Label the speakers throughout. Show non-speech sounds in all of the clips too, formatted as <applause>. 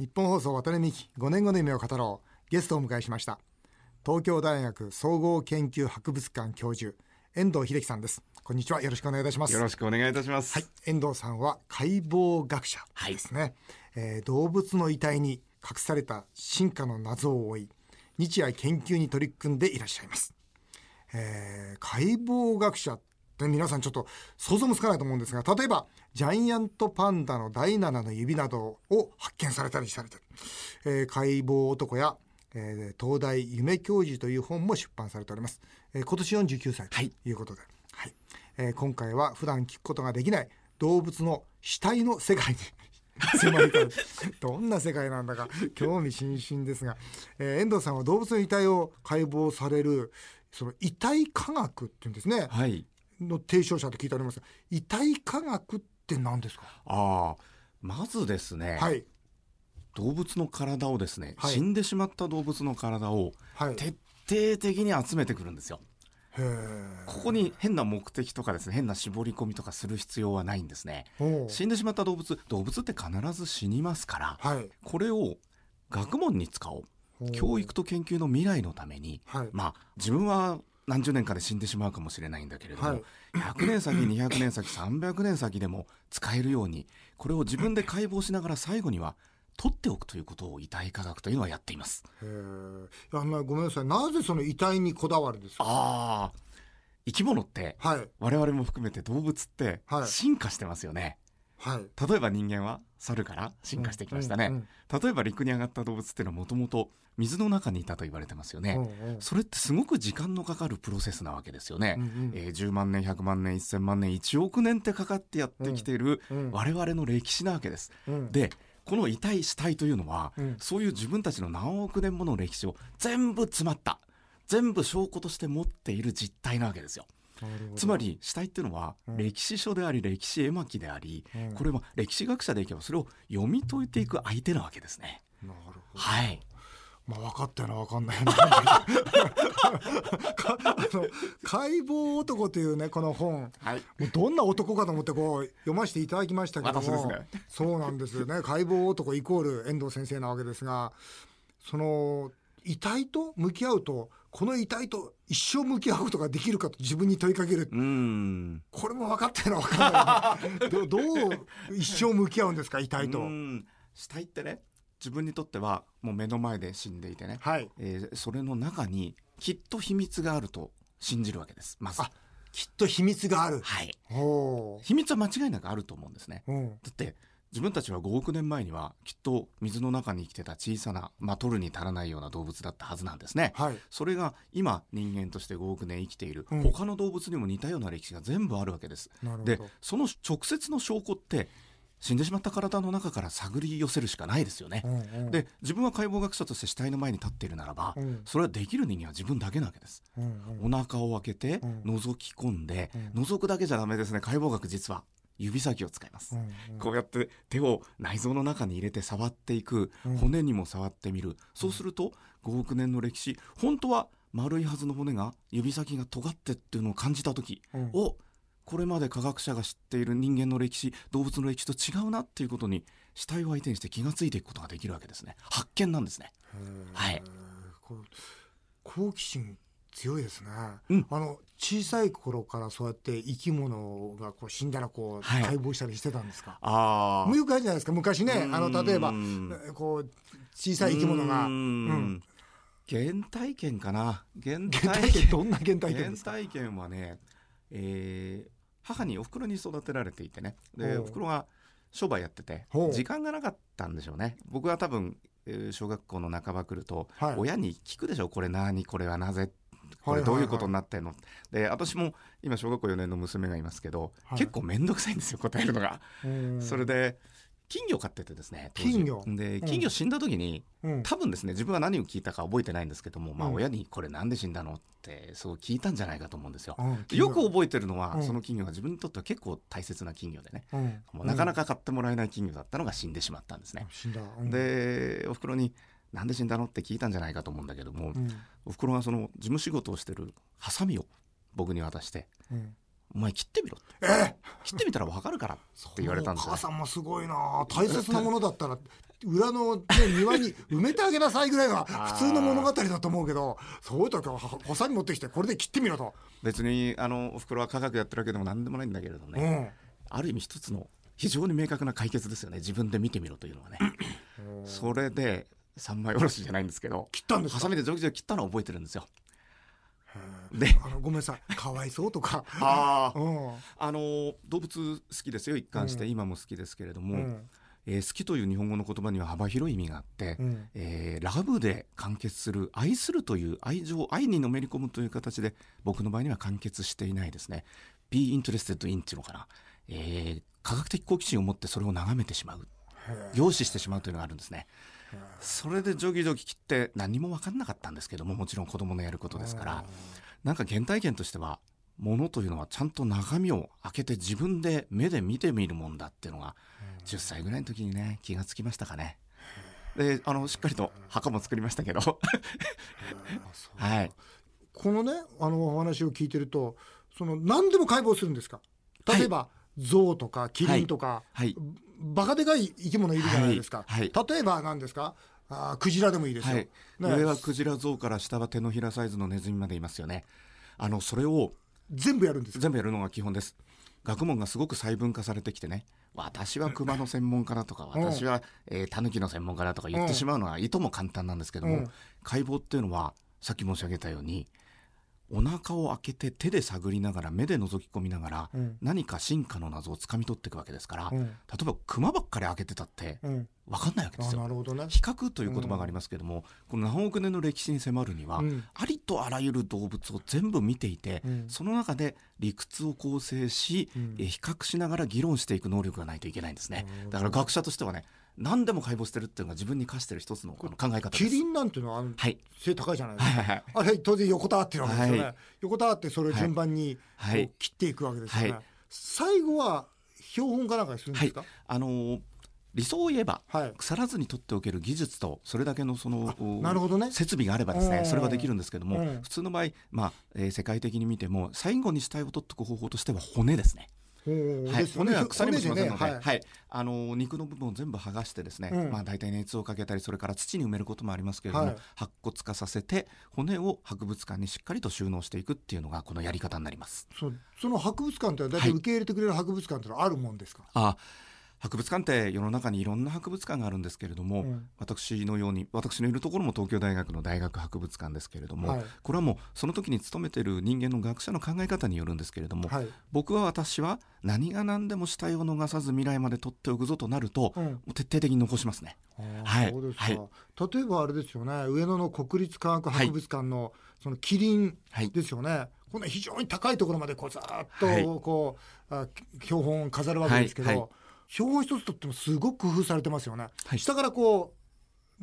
Speaker 1: 日本放送渡辺美希5年後の夢を語ろう。ゲストをお迎えしました。東京大学総合研究博物館教授遠藤秀樹さんです。こんにちは。よろしくお願いいたします。
Speaker 2: よろしくお願いいたします。
Speaker 1: はい。遠藤さんは解剖学者ですね、はい、えー、動物の遺体に隠された進化の謎を追い日夜研究に取り組んでいらっしゃいます、えー、解剖学者って皆さんちょっと想像もつかないと思うんですが例えばジャイアントパンダの第7の指などを発見されたりされてる、えー、解剖男やえー、東大夢教授という本も出版されております、えー、今年49歳とい。うことで、はい、はい、えー、今回は普段聞くことができない動物の死体の世界に <laughs> 迫りたいどんな世界なんだか興味津々ですが、えー、遠藤さんは動物の遺体を解剖されるその遺体科学っていうんですね、はい、の提唱者と聞いております。遺体科学って何ですか？
Speaker 2: あまずですね、はい、動物の体をですね、はい、死んでしまった動物の体を徹底的に集めてくるんですよ。ここに変な目的とかですね変な絞り込みとかする必要はないんですね。死んでしまった動物動物って必ず死にますから、はい、これを学問に使おう。教育と研究の未来のために、はい、まあ自分は何十年かで死んでしまうかもしれないんだけれども、はい、100年先200年先300年先でも使えるようにこれを自分で解剖しながら最後には取っておくということを遺体科学というのはやっています。へ
Speaker 1: あのごめんなさい。なぜその遺体にこだわるんですか？
Speaker 2: あ生き物って、はい、我々も含めて動物って進化してますよね。はい、例えば人間は猿から進化してきましたね、うんうんうん、例えば陸に上がった動物っていうのはもともと水の中にいたと言われてますよね、うんうん、それってすごく時間のかかるプロセスなわけですよね、うんうん、えー、10万年100万年1000万年1億年ってかかってやってきている我々の歴史なわけです、うん、でこの遺体死体というのは、うん、そういう自分たちの何億年もの歴史を全部詰まった全部証拠として持っている実態なわけですよ。つまり死体っていうのは歴史書であり歴史絵巻であり、うん、これは歴史学者でいけばそれを読み解いていく相手なわけですね。なるほど。はい。
Speaker 1: まあ分かったよな分かんないよな。<laughs> 解剖男というねこの本、はい、もうどんな男かと思ってこう読ませていただきましたけども、ね、そうなんですよね。<laughs> 解剖男イコール遠藤先生なわけですがその遺体と向き合うとこの遺体と一生向き合うことができるかと自分に問いかける。これも分かったよな分かんない <laughs> どどう一生向き合うんですか遺体と？
Speaker 2: 死体ってね自分にとってはもう目の前で死んでいてね、はい。えー、それの中にきっと秘密があると信じるわけです。まず。
Speaker 1: きっと秘密がある、
Speaker 2: はい、秘密は間違いなくあると思うんですね。だって自分たちは5億年前にはきっと水の中に生きてた小さな、まあ、取るに足らないような動物だったはずなんですね、はい、それが今人間として5億年生きている、うん、他の動物にも似たような歴史が全部あるわけです。でその直接の証拠って死んでしまった体の中から探り寄せるしかないですよね。うんうん、で自分は解剖学者として死体の前に立っているならば、うん、それはできる人間は自分だけなわけです。うんうん、お腹を開けて覗き込んで、うん、覗くだけじゃダメですね解剖学実は。指先を使います、うんうん、こうやって手を内臓の中に入れて触っていく、骨にも触ってみる、そうすると5億年の歴史本当は丸いはずの骨が指先が尖ってっていうのを感じた時、うん、おこれまで科学者が知っている人間の歴史動物の歴史と違うなっていうことに死体を相手にして気が付いていくことができるわけですね。発見なんですね。はい。
Speaker 1: 好奇心強いですね、うん、あの小さい頃からそうやって生き物がこう死んだらこう解剖したりしてたんですか、はい、あよくあるじゃないですか。昔ねあの例えばこう小さい生き物が。うん。
Speaker 2: 原体験かな。
Speaker 1: 原体験。どんな原体験
Speaker 2: 原体験はねえー、母にお袋に育てられていてね。でお袋が商売やってて時間がなかったんでしょうね。僕は多分小学校の半ば来ると、はい、親に聞くでしょこれ何？これはなぜ？これどういうことになってんの、で私も今小学校4年の娘がいますけど、はい、結構面倒くさいんですよ答えるのが。それで金魚飼っててですね
Speaker 1: 金魚。
Speaker 2: で金魚死んだ時に、うん、多分ですね自分は何を聞いたか覚えてないんですけども、まあ、親にこれなんで死んだのってそう聞いたんじゃないかと思うんですよ。うん、よく覚えてるのは、うん、その金魚が自分にとっては結構大切な金魚でね、もうなかなか買ってもらえない金魚だったのが死んでしまったんですね。でおふくろになんで死んだの？って聞いたんじゃないかと思うんだけども、おふくろがその事務仕事をしてるハサミを僕に渡して、お前切ってみろ
Speaker 1: えー、
Speaker 2: 切ってみたら分かるからって言われたんですよ、
Speaker 1: 母さんもすごいな。大切なものだったら裏の、ね、庭に埋めてあげなさいぐらいが <laughs> 普通の物語だと思うけどそういう時はハサミ持ってきてこれで切ってみろと。
Speaker 2: 別にあのおふくろは科学やってるわけでも何でもないんだけれどね、うん、ある意味一つの非常に明確な解決ですよね。自分で見てみろというのはね。それで三枚おろしじゃないんですけど
Speaker 1: 切ったんです
Speaker 2: ハサミでジョキジョキ切ったのを覚えてるんですよ。
Speaker 1: でごめんなさい。かわいそうとか。<laughs>
Speaker 2: あ、うん、あの動物好きですよ一貫して、うん、今も好きですけれども、うん。えー、好きという日本語の言葉には幅広い意味があって、うん、えー、ラブで完結する愛するという愛情愛にのめり込むという形で僕の場合には完結していないですね。Be interested in っていうのかな、えー、科学的好奇心を持ってそれを眺めてしまう。凝視してしまうというのがあるんですねそれでジョギジョギ切って何も分かんなかったんですけどももちろん子供のやることですから。なんか原体験としてはものというのはちゃんと中身を開けて自分で目で見てみるもんだっていうのが10歳ぐらいの時にね気がつきましたかね。であのしっかりと墓も作りましたけど。はい、
Speaker 1: このねあのお話を聞いてるとその何でも解剖するんですか？例えば、はい、象とかキリンとか、はい、バカでかい生き物いるじゃないですか、はい、例えば何ですか？あクジラでもいいですよ、はい、
Speaker 2: 上はクジラ象から下は手のひらサイズのネズミまでいますよね。あのそれを
Speaker 1: 全部やるんです
Speaker 2: 全部やるのが基本です。学問がすごく細分化されてきてね。私は熊の専門家だとか私は、えー、タヌキの専門家だとか言ってしまうのはいとも簡単なんですけども、うん、解剖っていうのはさっき申し上げたようにお腹を開けて手で探りながら目で覗き込みながら、うん、何か進化の謎をつかみ取っていくわけですから、うん、例えば熊ばっかり開けてたって分かんないわけですよ。
Speaker 1: なるほどね、
Speaker 2: 比較という言葉がありますけれども、この何億年の歴史に迫るには、ありとあらゆる動物を全部見ていて、その中で理屈を構成し、え比較しながら議論していく能力がないといけないんですね。だから学者としてはね何でも解剖してるっていうのが自分に課してる一つの考え方
Speaker 1: キリンなんていうのは、はい、背高いじゃないですか、はい、あれ当然横たわってるわけですよね、はい、横たわってそれを順番に切っていくわけですよね、最後は標本かなんかするんですか、
Speaker 2: あのー理想を言えば、はい、腐らずに取っておける技術とそれだけのその
Speaker 1: なるほど、ね、
Speaker 2: 設備があればですねそれができるんですけども、普通の場合、まあえー、世界的に見ても最後に死体を取っておく方法としては骨ですね。はい、骨は腐りもしませんので、ねはい、はい、あの肉の部分を全部剥がしてですね、うん、まあ大体熱をかけたりそれから土に埋めることもありますけれども、はい、白骨化させて骨を博物館にしっかりと収納していくっていうのがこのやり方になります。
Speaker 1: そその博物館って大体受け入れてくれる博物館ってのはあるもんですか？あ
Speaker 2: 博物館って世の中にいろんな博物館があるんですけれども、うん、私のように私のいるところも東京大学の大学博物館ですけれども、はい、これはもうその時に勤めている人間の学者の考え方によるんですけれども、はい、僕は私は何が何でも死体を逃さず未来まで取っておくぞとなると、うん、徹底的に残しますね。
Speaker 1: はい、そうですか、はい、例えばあれですよね。上野の国立科学博物館の、そのキリンですよね。この非常に高いところまでこうざっとこう、はい、標本を飾るわけですけど、標本一つとってもすごく工夫されてますよね、はい、下からこう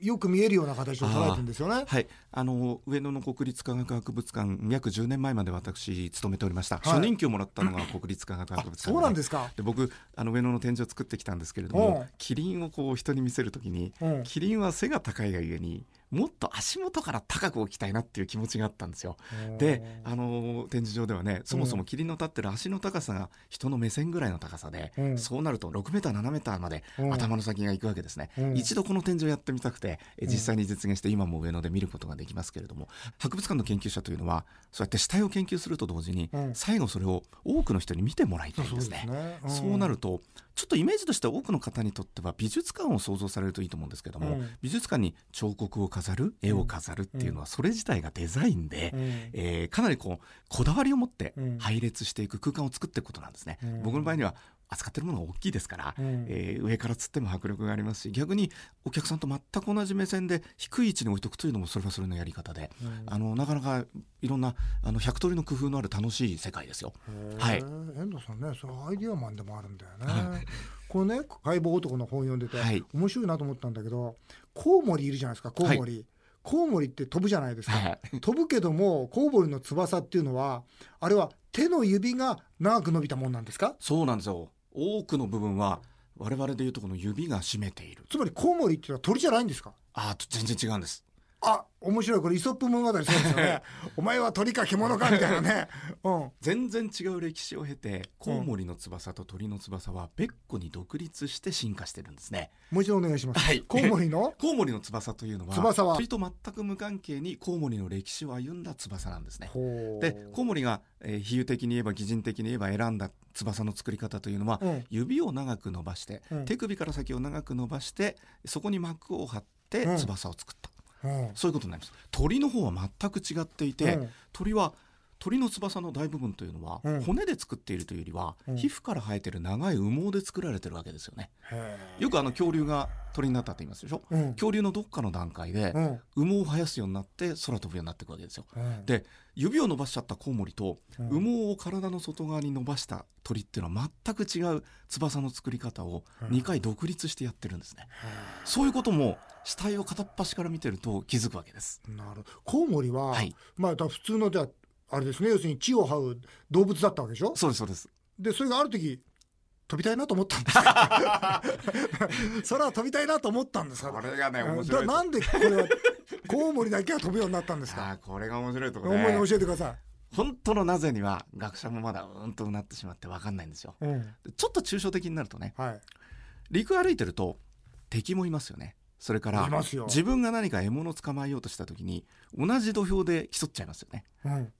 Speaker 1: よく見えるような形を捉えてるんですよね。
Speaker 2: はい、あの上野の国立科学博物館約10年前まで私勤めておりました。はい、初任給をもらったのが国立科学博物館
Speaker 1: そうなんですか。
Speaker 2: で僕あの上野の展示を作ってきたんですけれども、キリンをこう人に見せるときに、キリンは背が高いがゆえにもっと足元から高く置きたいなっていう気持ちがあったんですよ。であの展示場ではねそもそも霧の立ってる足の高さが人の目線ぐらいの高さで、うん、そうなると6メーター7メーターまで頭の先が行くわけですね、うん、一度この展示をやってみたくて実際に実現して今も上野で見ることができますけれども博物館の研究者というのはそうやって死体を研究すると同時に、最後それを多くの人に見てもらいたいんですね。そう、ね,、なるとちょっとイメージとしては多くの方にとっては美術館を想像されるといいと思うんですけども、美術館に彫刻を飾る絵を飾るっていうのはそれ自体がデザインで、うん、えー、かなりこうこだわりを持って配列していく空間を作っていくことなんですね。うん、僕の場合には扱ってるものが大きいですから、うん、えー、上から釣っても迫力がありますし逆にお客さんと全く同じ目線で低い位置に置いとくというのもそれはそれのやり方で、うん、あのなかなかいろんなあの100通りの工夫のある楽しい世界ですよ。はい、
Speaker 1: 遠藤さんねそのアイディアマンでもあるんだよね。はい、これね解剖男の本読んでて、はい、面白いなと思ったんだけどコウモリいるじゃないですかコウモリ。はい。コウモリって飛ぶじゃないですか、はい、飛ぶけどもコウモリの翼っていうのはあれは手の指が長く伸びたもんなんですか？
Speaker 2: そうなんですよ多くの部分は我々でいうとこの指が締めている。
Speaker 1: つまりコウモリっていうのは鳥じゃないんですか？
Speaker 2: あ全然違うんです
Speaker 1: あ面白い。これイソップ物語そうですよね。<laughs> お前は鳥か獣かみたいなね、
Speaker 2: うん、全然違う歴史を経てコウモリの翼と鳥の翼は別個に独立して進化してるんですね。
Speaker 1: もう一度お願いします、はい、コウモリの？<laughs>
Speaker 2: コウモリの翼というのは翼は？鳥と全く無関係にコウモリの歴史を歩んだ翼なんですね。でコウモリが、えー、比喩的に言えば擬人的に言えば選んだ翼の作り方というのは、うん、指を長く伸ばして、うん、手首から先を長く伸ばしてそこに膜を張って翼を作った、そういうことになります。鳥の方は全く違っていて、鳥は鳥の翼の大部分というのは、骨で作っているというよりは、皮膚から生えてる長い羽毛で作られてるわけですよね。よくあの恐竜が鳥になったって言いますでしょ、うん、恐竜のどっかの段階で、羽毛を生やすようになって空飛ぶようになっていくわけですよ。で指を伸ばしちゃったコウモリと、羽毛を体の外側に伸ばした鳥っていうのは全く違う翼の作り方を2回独立してやってるんですね。そういうことも死体を片っ端から見てると気づくわけです。
Speaker 1: なるコウモリは、はい、まあ普通のじゃあれですね。要するに地を這う動物だったわけでしょ？
Speaker 2: そうですそうです。
Speaker 1: でそれがある時飛びたいなと思ったんです。<laughs> 空飛びたいなと思ったんですか？
Speaker 2: これがね面白
Speaker 1: いなんでこれはコウモリだけが飛ぶようになったんですか？
Speaker 2: これが面白いところ、
Speaker 1: ね、教えてくださ
Speaker 2: い。本当のなぜには学者もまだうんとうなってしまって分かんないんですよ、うん、ちょっと抽象的になるとね、はい、陸歩いてると敵もいますよね。それから自分が何か獲物を捕まえようとした時に同じ土俵で競っちゃいますよね、うん、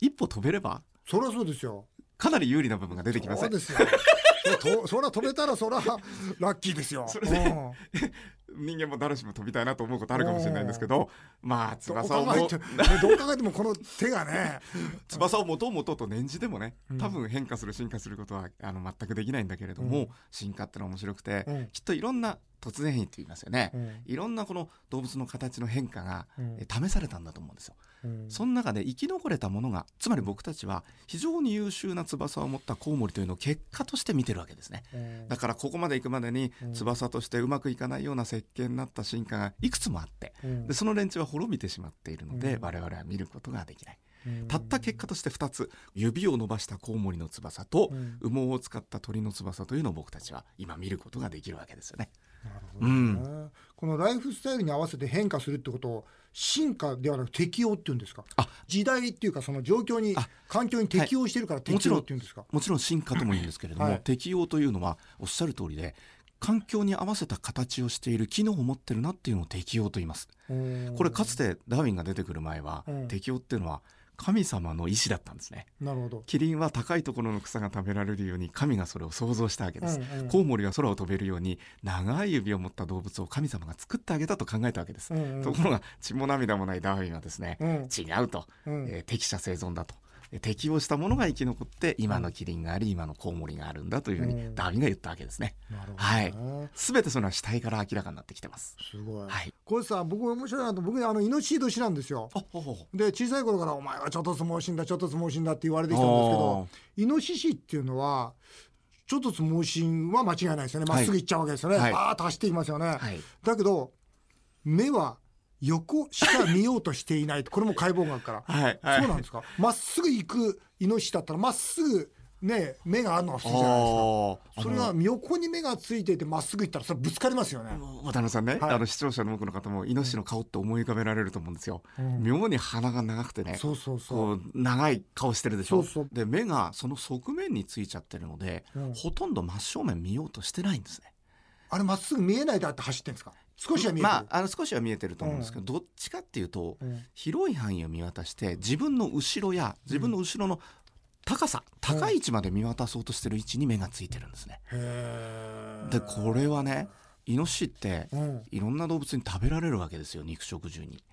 Speaker 2: 一歩飛べれば？
Speaker 1: そりゃそうですよ。
Speaker 2: かなり有利な部分が出てきます。
Speaker 1: そうですよ。そそら飛べたらそらラッキーですよ。それで、
Speaker 2: 人間も誰しも飛びたいなと思うことあるかもしれないんですけど、まあ翼を
Speaker 1: どう考えてもこの手がね <laughs>
Speaker 2: 翼を持とう持とうと念じてもね多分変化する進化することはあの全くできないんだけれども、うん、進化ってのは面白くて、うん、きっといろんな突然変異って言いますよね、うん、いろんなこの動物の形の変化が、試されたんだと思うんですよ。その中で生き残れたものがつまり僕たちは非常に優秀な翼を持ったコウモリというのを結果として見てるわけですね、だからここまで行くまでに翼としてうまくいかないような設計になった進化がいくつもあって、でその連中は滅びてしまっているので、我々は見ることができない。たった結果として2つ指を伸ばしたコウモリの翼と、羽毛を使った鳥の翼というのを僕たちは今見ることができるわけですよね。なる
Speaker 1: ほど、ね、うん、このライフスタイルに合わせて変化するってことを進化ではなく適応っていうんですか？時代っていうかその状況に環境に適応してるから適応っていうんですか、
Speaker 2: はい、もちろん進化とも言うんですけれども、はい、適応というのはおっしゃる通りで環境に合わせた形をしている機能を持ってるなっていうのを適応と言います。これかつてダーウィンが出てくる前は適応っていうのは神様の意志だったんですね。
Speaker 1: なるほど。
Speaker 2: キリンは高いところの草が食べられるように神がそれを想像したわけです、うんうん、コウモリは空を飛べるように長い指を持った動物を神様が作ってあげたと考えたわけです、うんうん、ところが血も涙もないダーウィンはですね、うん、違うと、うん、えー、適者生存だと適応したものが生き残って今のキリンがあり今のコウモリがあるんだというふうにダーウィンが言ったわけですね。はい。すべてそのは死体から明らかになってきてます。
Speaker 1: すごい。はい。これさ僕面白いなと僕あのイノシシ年なんですよ。で小さい頃からお前はちょっと相撲死んだちょっと相撲死んだって言われてきたんですけどイノシシっていうのはちょっと相撲心は間違いないですよね。まっすぐ行っちゃうわけですよね。はい、バーッと走っていますよね。はい、だけど目は横しか見ようとしていない。これも解剖学から、<laughs> はいはい、そうなんですか？まっすぐ行くイノシシだったらまっすぐね目があるのが普通じゃないですか。それが横に目がついていてまっすぐ行ったらそれぶつかりますよね。
Speaker 2: 渡辺さんね、はい、あの視聴者の多くの方もイノシシの顔って思い浮かべられると思うんですよ、うん、妙に鼻が長くてね。
Speaker 1: そうそうそう。
Speaker 2: 長い顔してるでしょ？そう。で目がその側面についちゃってるので、うん、ほとんど真正面見ようとしてないんですね。
Speaker 1: あれまっすぐ見えないであって走ってんですか？少しは見えてる、まあ、
Speaker 2: あの少しは見えてると思うんですけど、うん、どっちかっていうと、うん、広い範囲を見渡して自分の後ろや自分の後ろの高さ、うん、高い位置まで見渡そうとしてる位置に目がついてるんですね。でこれはねイノシシっていろんな動物に食べられるわけですよ肉食獣に。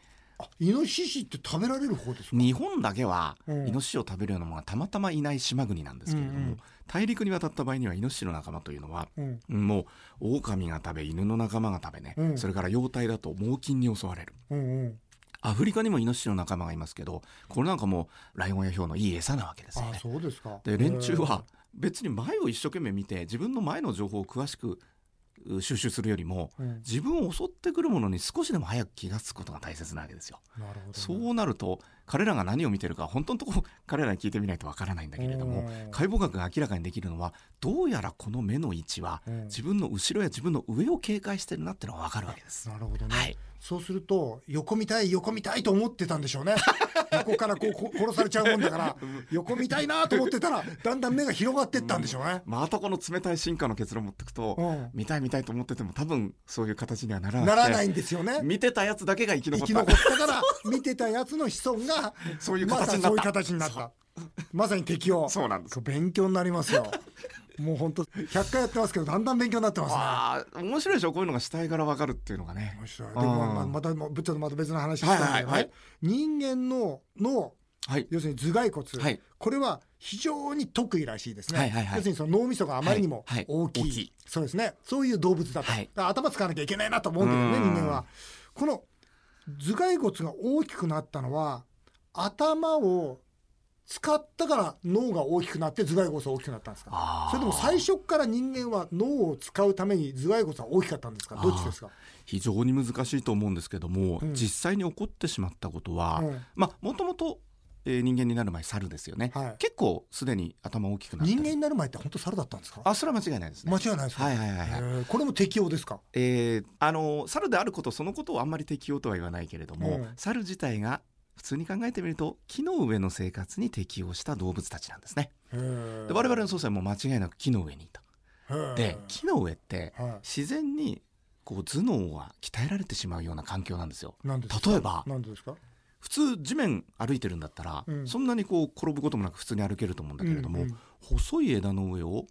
Speaker 1: イノシシって食べられる方ですか？
Speaker 2: 日本だけはイノシシを食べるようなものがたまたまいない島国なんですけれども、うんうん、大陸に渡った場合にはイノシシの仲間というのは、うん、もう狼が食べ犬の仲間が食べね、うん、それから幼体だと猛禽に襲われる。うんうん。アフリカにもイノシシの仲間がいますけどこれなんかもうライオンやヒョウのいい餌なわけですよね。
Speaker 1: そうですか。
Speaker 2: で連中は別に前を一生懸命見て自分の前の情報を詳しく収集するよりも、うん、自分を襲ってくるものに少しでも早く気が付くことが大切なわけですよ。ね、そうなると彼らが何を見てるか本当のところ彼らに聞いてみないとわからないんだけれども解剖学が明らかにできるのはどうやらこの目の位置は自分の後ろや自分の上を警戒してるなっていうのがわかるわけです。
Speaker 1: なるほどね、はい。そうすると横見たい横見たいと思ってたんでしょうね。<laughs> 横からこう殺されちゃうもんだから横見たいなと思ってたらだんだん目が広がってったんでしょうね、
Speaker 2: うん、またこの冷たい進化の結論を持っていくと、うん、見たい見たいと思ってても多分そういう形にはなら
Speaker 1: ないならないんですよね。
Speaker 2: 見てたやつだけが生き残った。生き
Speaker 1: 残ったから見てたやつの子孫が <laughs>
Speaker 2: そういう形になった、ま、そういう
Speaker 1: 形になった。まさに適応。
Speaker 2: そうなんです。
Speaker 1: 勉強になりますよ。もう本当100回やってますけどだんだん勉強になってますね。あ
Speaker 2: 面白いでしょ？こういうのが死体から分かるっていうのがね。
Speaker 1: 面白い。でもままたちょっとまた別の話したんだけど、はいはいはい、人間のの、はい、要するに頭蓋骨、はい、これは非常に得意らしいですね、はいはいはい、要するにその脳みそがあまりにも大きい。はい。はい、そうですね。そういう動物だと、はい、頭使わなきゃいけないなと思うけどね人間は。この頭蓋骨が大きくなったのは頭を使ったから脳が大きくなって頭蓋骨が大きくなったんですか？それとも最初から人間は脳を使うために頭蓋骨は大きかったんですか？どっちですか？
Speaker 2: 非常に難しいと思うんですけども、うん、実際に起こってしまったことは、うん、まあもともとえー、人間になる前猿ですよね、はい、結構すでに頭大きくなって
Speaker 1: 人間になる前って本当猿だったんですか？
Speaker 2: あそれは間違いないですね。
Speaker 1: 間違いないですはいはいはい、はい、これも適用ですか？
Speaker 2: えー、あの猿であることそのことをあんまり適用とは言わないけれども、うん、猿自体が普通に考えてみると木の上の生活に適応した動物たちなんですね。で我々の祖先も間違いなく木の上にいた。で木の上って自然にこう頭脳が鍛えられてしまうような環境なんですよ。例えば普通地面歩いてるんだったら、うん、そんなにこう転ぶこともなく普通に歩けると思うんだけれども、うんうん、細い枝の上を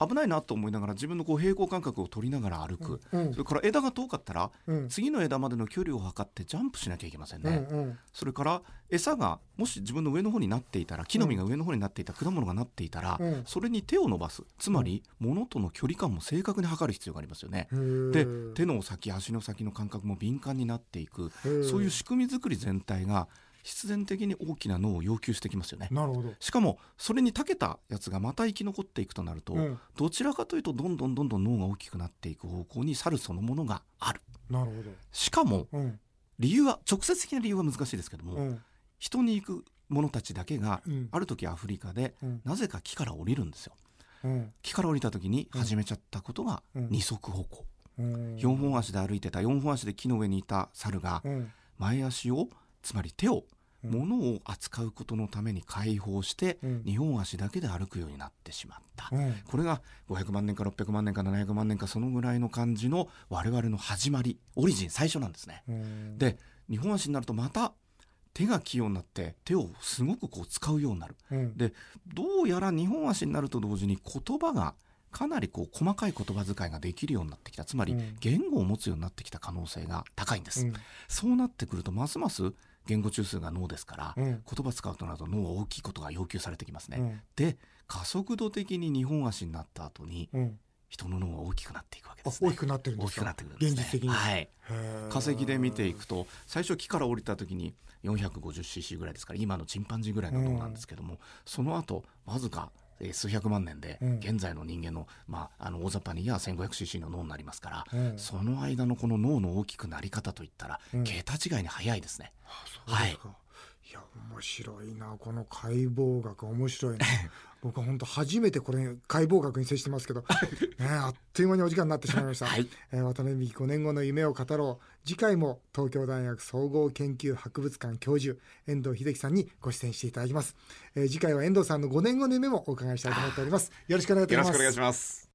Speaker 2: 危ないなと思いながら自分のこう平行感覚を取りながら歩く、うん、それから枝が遠かったら、うん、次の枝までの距離を測ってジャンプしなきゃいけませんね、うんうん、それから餌がもし自分の上の方になっていたら木の実が上の方になっていた果物がなっていたら、それに手を伸ばす。つまり物との距離感も正確に測る必要がありますよね。で手の先足の先の感覚も敏感になっていく。そういう仕組み作り全体が必然的に大きな脳を要求してきますよね。
Speaker 1: なるほど。
Speaker 2: しかもそれに長けたやつがまた生き残っていくとなると、うん、どちらかというとどんどんどんどん脳が大きくなっていく方向に猿そのものがある。
Speaker 1: なるほど。
Speaker 2: しかも、うん、理由は直接的な理由は難しいですけども、うん、人に行く者たちだけが、ある時アフリカで、なぜか木から降りるんですよ、木から降りた時に始めちゃったことが二足歩行、4本足で歩いてた4本足で木の上にいた猿が、前足をつまり手を物を扱うことのために解放して、2本足だけで歩くようになってしまった、うん、これが500万年か600万年か700万年かそのぐらいの感じの我々の始まりオリジン最初なんですね。で2本足になるとまた手が器用になって手をすごくこう使うようになる、うん、でどうやら2本足になると同時に言葉がかなりこう細かい言葉遣いができるようになってきた。つまり言語を持つようになってきた可能性が高いんです、うん、そうなってくるとますます言語中枢が脳ですから、うん、言葉使うとなると脳は大きいことが要求されてきますね。うん、で加速度的に2本足になった後に、うん、人の脳は大きくなっていくわけです、
Speaker 1: ね、大きくなってるんです
Speaker 2: か？大きくなってくるんです、
Speaker 1: ね、現実的に、
Speaker 2: はい、化石で見ていくと最初木から降りた時に 450cc ぐらいですから今のチンパンジーぐらいの脳なんですけども、その後わずかえ数百万年で現在の人間の,、まあ、あの大雑把に言えば 1500cc の脳になりますから、うん、その間のこの脳の大きくなり方といったら、うん、桁違いに早いですね。
Speaker 1: はい。いや面白いな。この解剖学面白いな <laughs> 僕は本当初めてこれ解剖学に接してますけど、<laughs> ね、あっという間にお時間になってしまいました、はい、えー、渡辺美希5年後の夢を語ろう。次回も東京大学総合研究博物館教授遠藤秀樹さんにご出演していただきます、えー、次回は遠藤さんの5年後の夢もお伺いしたいと思っております。よろしくお願いします。
Speaker 2: よろしくお願いします